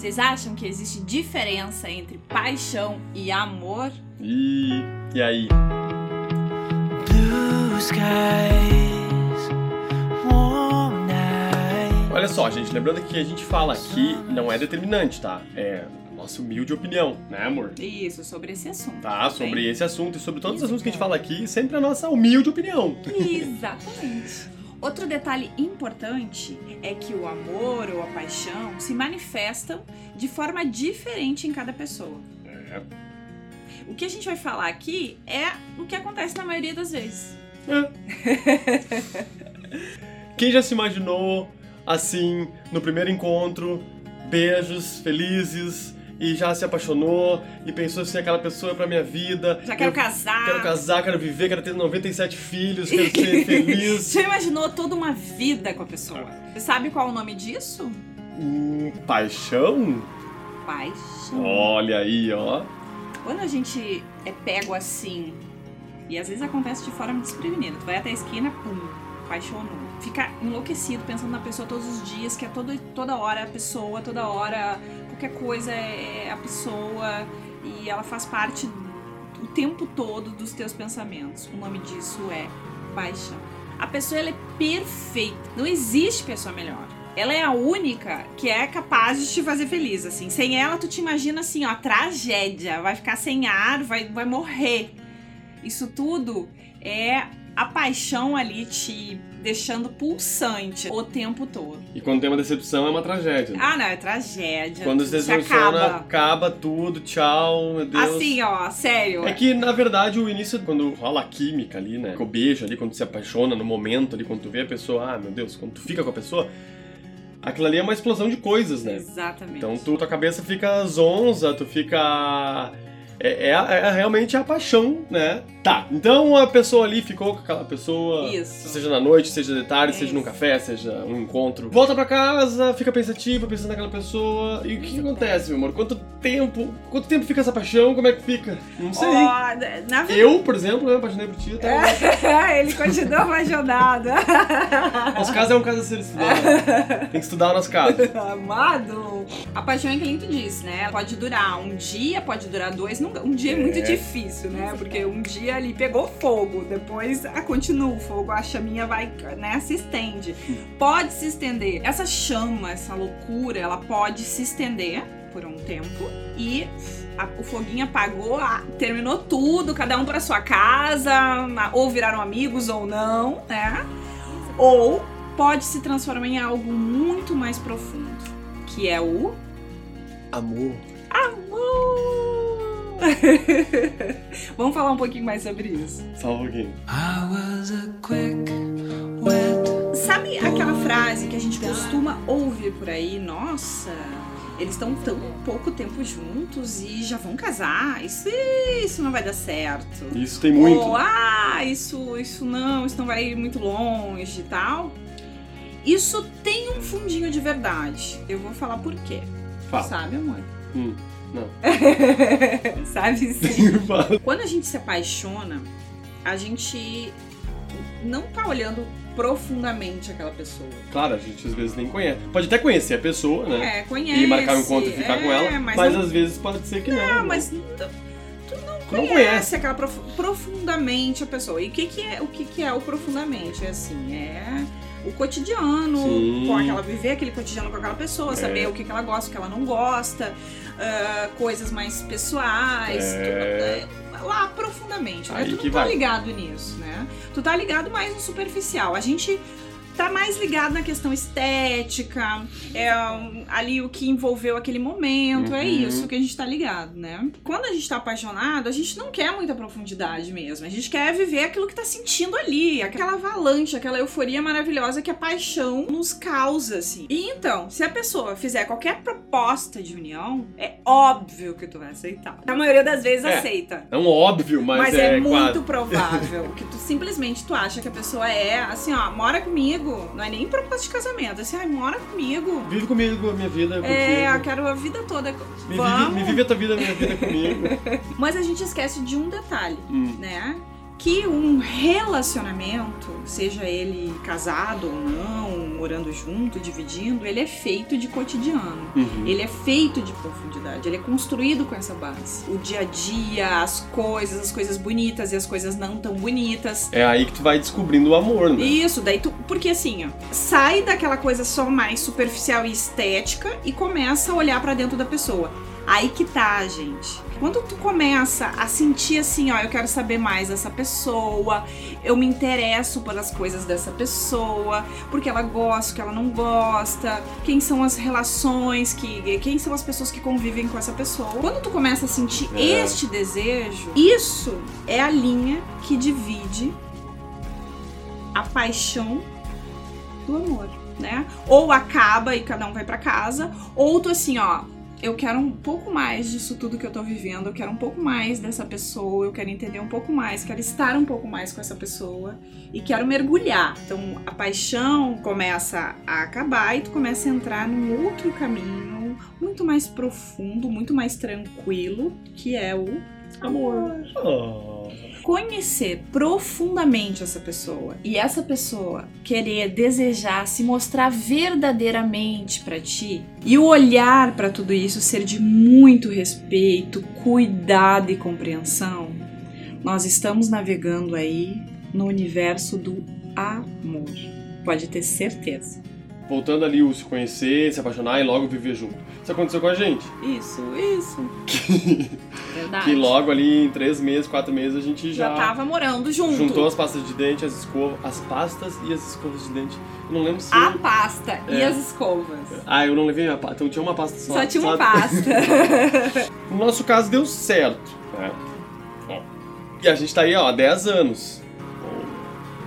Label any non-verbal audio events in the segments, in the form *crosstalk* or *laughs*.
Vocês acham que existe diferença entre paixão e amor? E, e aí? Blue skies, warm nights. Olha só, gente, lembrando que a gente fala aqui não é determinante, tá? É nossa humilde opinião, né, amor? Isso, sobre esse assunto. Tá, sobre Bem, esse assunto e sobre todos os Isso, assuntos que a gente fala aqui, sempre a nossa humilde opinião. Exatamente. *laughs* Outro detalhe importante é que o amor ou a paixão se manifestam de forma diferente em cada pessoa. É. O que a gente vai falar aqui é o que acontece na maioria das vezes. *laughs* Quem já se imaginou assim no primeiro encontro, beijos felizes e já se apaixonou e pensou assim aquela pessoa é pra minha vida. Já quero casar. Quero casar, quero viver, quero ter 97 filhos, quero ser *laughs* feliz. Já imaginou toda uma vida com a pessoa? Você sabe qual é o nome disso? Hum, paixão? Paixão. Olha aí, ó. Quando a gente é pego assim, e às vezes acontece de forma desprevenida, tu vai até a esquina, pum, apaixonou. Fica enlouquecido pensando na pessoa todos os dias, que é todo, toda hora a pessoa, toda hora qualquer coisa é a pessoa e ela faz parte o tempo todo dos teus pensamentos. O nome disso é paixão. A pessoa ela é perfeita, não existe pessoa melhor. Ela é a única que é capaz de te fazer feliz, assim. Sem ela, tu te imagina assim, ó, tragédia. Vai ficar sem ar, vai, vai morrer. Isso tudo é a paixão ali te deixando pulsante o tempo todo. E quando tem uma decepção é uma tragédia. Ah, não, é tragédia. Quando se decepciona, acaba. acaba tudo, tchau, meu Deus. Assim, ó, sério. É que, na verdade, o início, quando rola a química ali, né? O beijo ali, quando tu se apaixona, no momento ali, quando tu vê a pessoa, ah, meu Deus, quando tu fica com a pessoa, aquilo ali é uma explosão de coisas, né? Exatamente. Então tu, tua cabeça fica zonza, tu fica. É, é, é realmente a paixão, né? Tá, então a pessoa ali ficou com aquela pessoa. Isso. Seja na noite, seja de tarde, É seja num café, seja um encontro. Volta pra casa, fica pensativa, pensando naquela pessoa. E o que, que acontece, meu amor? Quanto tempo. Quanto tempo fica essa paixão? Como é que fica? Não sei. Ó, na. Eu, por exemplo, né, apaixonei por ti. Tá? *laughs* Ele continua apaixonado. *laughs* Nosso caso é um caso a ser estudado. Tem que estudar o nosso caso. *laughs* Amado. A paixão é que nem tu disse, né? Pode durar um dia, pode durar dois. Nunca- Um dia é muito É. difícil, né? Porque um dia ali pegou fogo, depois ah, continua o fogo, a chaminha vai, né? Se estende. Pode se estender. Essa chama, essa loucura, ela pode se estender por um tempo e a- o foguinho apagou, ah, terminou tudo, cada um pra sua casa, ou viraram amigos ou não, né? Ou pode se transformar em algo muito mais profundo, que é o Amor. amor. *laughs* Vamos falar um pouquinho mais sobre isso. Só um pouquinho. I was a quick, wet Sabe aquela frase que a gente costuma ouvir por aí? Nossa, eles estão tão pouco tempo juntos e já vão casar. Isso, isso não vai dar certo. Isso tem muito. Ou, ah, isso, isso não, isso não vai ir muito longe e tal. Isso tem um fundinho de verdade. Eu vou falar por quê. Fala. Sabe, amor? Hum, não. *laughs* Sabe sim. *laughs* Quando a gente se apaixona, a gente não tá olhando profundamente aquela pessoa. Claro, a gente às vezes nem conhece. Pode até conhecer a pessoa, né? É, conhece. E marcar um encontro e ficar é, com ela. Mas, Mas, não, às vezes pode ser que não. não, né? mas tu, não Tu não conhece conhece. aquela profu- profundamente a pessoa. E o que, que é o que, que é o profundamente? É assim, é o cotidiano, Sim. com aquela viver aquele cotidiano com aquela pessoa, É. saber o que, que ela gosta, o que ela não gosta, ah, coisas mais pessoais, É. é, lá profundamente, né? Aí Tu não tá vai. ligado nisso, né? Tu tá ligado mais no superficial. A gente tá mais ligado na questão estética, é um, ali o que envolveu aquele momento, é Uhum. isso que a gente tá ligado, né? Quando a gente tá apaixonado, a gente não quer muita profundidade mesmo. A gente quer viver aquilo que tá sentindo ali, aquela avalanche, aquela euforia maravilhosa que a paixão nos causa, assim. E então, se a pessoa fizer qualquer proposta de união, é óbvio que tu vai aceitar. A maioria das vezes É. aceita. É um óbvio, mas, Mas, é, é, muito quase. provável que tu simplesmente tu acha que a pessoa é assim, ó, mora comigo. Não é nem proposta de casamento, assim, ai, mora comigo. Vive comigo a minha vida É, eu contigo. quero a vida toda. Me vive, Vamos. me vive a tua vida, a minha vida comigo. *laughs* Mas a gente esquece de um detalhe, Hum. né? Que um relacionamento, seja ele casado ou não, morando junto, dividindo, ele é feito de cotidiano. Uhum. Ele é feito de profundidade, ele é construído com essa base. O dia a dia, as coisas, as coisas bonitas e as coisas não tão bonitas. É aí que tu vai descobrindo o amor, né? Isso, daí tu. Porque assim, ó, sai daquela coisa só mais superficial e estética e começa a olhar pra dentro da pessoa. Aí que tá, gente. Quando tu começa a sentir assim, ó, eu quero saber mais dessa pessoa, eu me interesso pelas coisas dessa pessoa, porque ela gosta, o que ela não gosta, quem são as relações que, quem são as pessoas que convivem com essa pessoa. Quando tu começa a sentir É. este desejo, isso é a linha que divide a paixão do amor, né? Ou acaba e cada um vai pra casa, ou tu assim, ó, eu quero um pouco mais disso tudo que eu tô vivendo, eu quero um pouco mais dessa pessoa, eu quero entender um pouco mais, quero estar um pouco mais com essa pessoa e quero mergulhar. Então a paixão começa a acabar e tu começa a entrar num outro caminho muito mais profundo, muito mais tranquilo, que é o amor Oh. Conhecer profundamente essa pessoa e essa pessoa querer desejar se mostrar verdadeiramente pra ti e o olhar pra tudo isso ser de muito respeito, cuidado e compreensão, nós estamos navegando aí no universo do amor. Pode ter certeza. Voltando ali o se conhecer, se apaixonar e logo viver junto. Isso aconteceu com a gente. Isso, isso. *laughs* Verdade. Que logo ali em três meses, quatro meses a gente já já, tava morando junto. juntou as pastas de dente, as escovas, as pastas e as escovas de dente. Eu não lembro se. a pasta e É. as escovas. Ah, eu não levei minha pasta. Então tinha uma pasta só. Só tinha uma sabe? pasta. *laughs* No nosso caso deu certo. Né? E a gente tá aí ó, há 10 anos.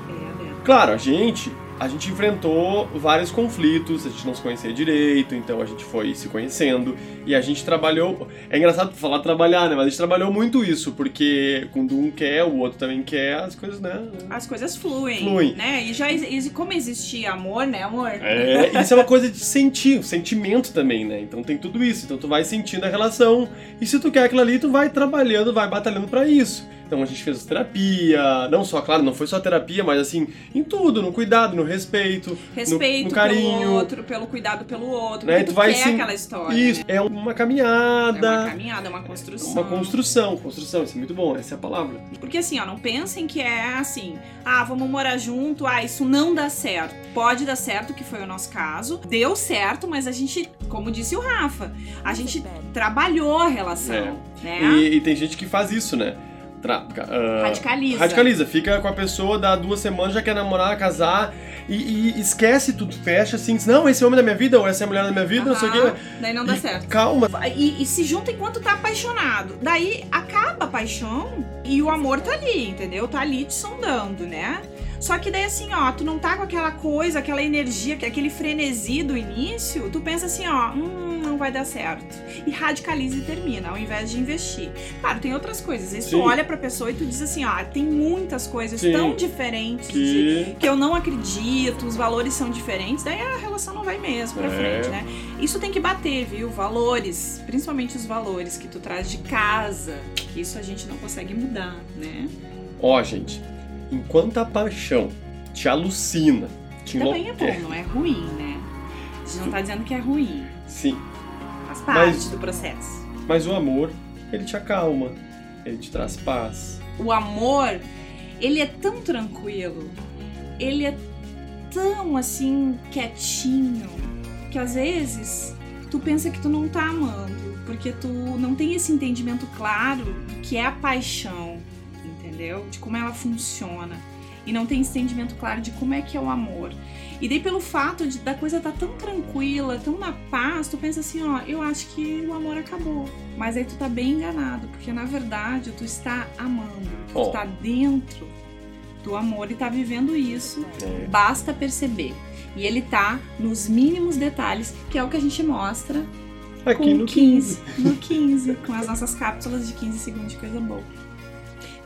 É? Claro, a gente, a gente enfrentou vários conflitos, a gente não se conhecia direito, então a gente foi se conhecendo e a gente trabalhou. É engraçado falar trabalhar, né? Mas a gente trabalhou muito isso, porque quando um quer, o outro também quer, as coisas, né? As coisas fluem, Fluem. né? E já ex- como existia amor, né, amor? É, isso é uma coisa de sentir, sentimento também, né? Então tem tudo isso. Então tu vai sentindo a relação e se tu quer aquilo ali, tu vai trabalhando, vai batalhando pra isso. Então a gente fez terapia, não só, claro, não foi só terapia, mas assim, em tudo, no cuidado, no respeito, no- Respeito no, carinho. pelo outro, pelo cuidado pelo outro. Né? Tu tu vai quer sim- aquela história. Isso, né? é uma É caminhada. uma caminhada, é uma construção. Uma construção, construção, isso é muito bom, essa é a palavra. Porque assim, ó, não pensem que é assim, ah, vamos morar junto, ah, isso não dá certo. Pode dar certo, que foi o nosso caso. Deu certo, mas a gente, como disse o Rafa, a gente trabalhou a relação, né? E, e tem gente que faz isso, né? Tra- ah, Radicaliza. Radicaliza, fica com a pessoa, dá duas semanas, já quer namorar, casar e, e esquece tudo, fecha assim, diz, não, esse é o homem da minha vida, ou essa é a mulher da minha vida, não sei o quê. Daí não dá E certo. Calma. E, e se junta enquanto tá apaixonado. Daí acaba a paixão e o amor tá ali, entendeu? Tá ali te sondando, né? Só que daí assim, ó, tu não tá com aquela coisa, aquela energia, aquele frenesi do início, tu pensa assim, ó, hum, não vai dar certo. E radicaliza e termina, ao invés de investir. Claro, tem outras coisas. Aí tu olha pra pessoa e tu diz assim, ó, tem muitas coisas Sim. tão diferentes de, Que. que eu não acredito, os valores são diferentes, daí a relação não vai mesmo pra É. frente, né? Isso tem que bater, viu? Valores, principalmente os valores que tu traz de casa, que isso a gente não consegue mudar, né? Ó, gente, enquanto a paixão te alucina, te Também é bom, não é ruim, né? A gente não tá dizendo que é ruim, Sim, faz parte Mas- do processo. mas o amor, ele te acalma, ele te traz paz. O amor, ele é tão tranquilo, ele é tão assim quietinho, que às vezes tu pensa que tu não tá amando, porque tu não tem esse entendimento claro do que é a paixão, entendeu? De como ela funciona. E não tem esse entendimento claro de como é que é o amor. E daí pelo fato de da coisa tá tão tranquila, tão na paz, tu pensa assim, ó, eu acho que o amor acabou. Mas aí tu tá bem enganado, porque na verdade tu está amando, tu Ó. está dentro do amor e tá vivendo isso. É. Basta perceber. E ele tá nos mínimos detalhes, que é o que a gente mostra Aqui com no 15. No 15, com as nossas cápsulas de 15 segundos de coisa boa.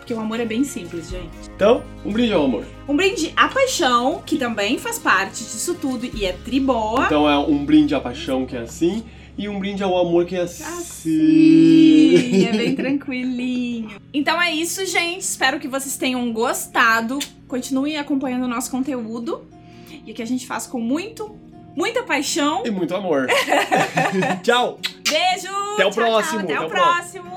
Porque o amor é bem simples, gente. Então, um brinde ao amor. Um brinde à paixão, que também faz parte disso tudo e é triboa. Então é um brinde à paixão que é assim e um brinde ao amor que é Assim. assim. Sim, é bem tranquilinho. Então é isso, gente. Espero que vocês tenham gostado. Continuem acompanhando o nosso conteúdo. E que a gente faz com muito, muita paixão. E muito amor. *laughs* Tchau! Beijo! Até o tchau, próximo, Tchau, até, até o o próximo. próximo.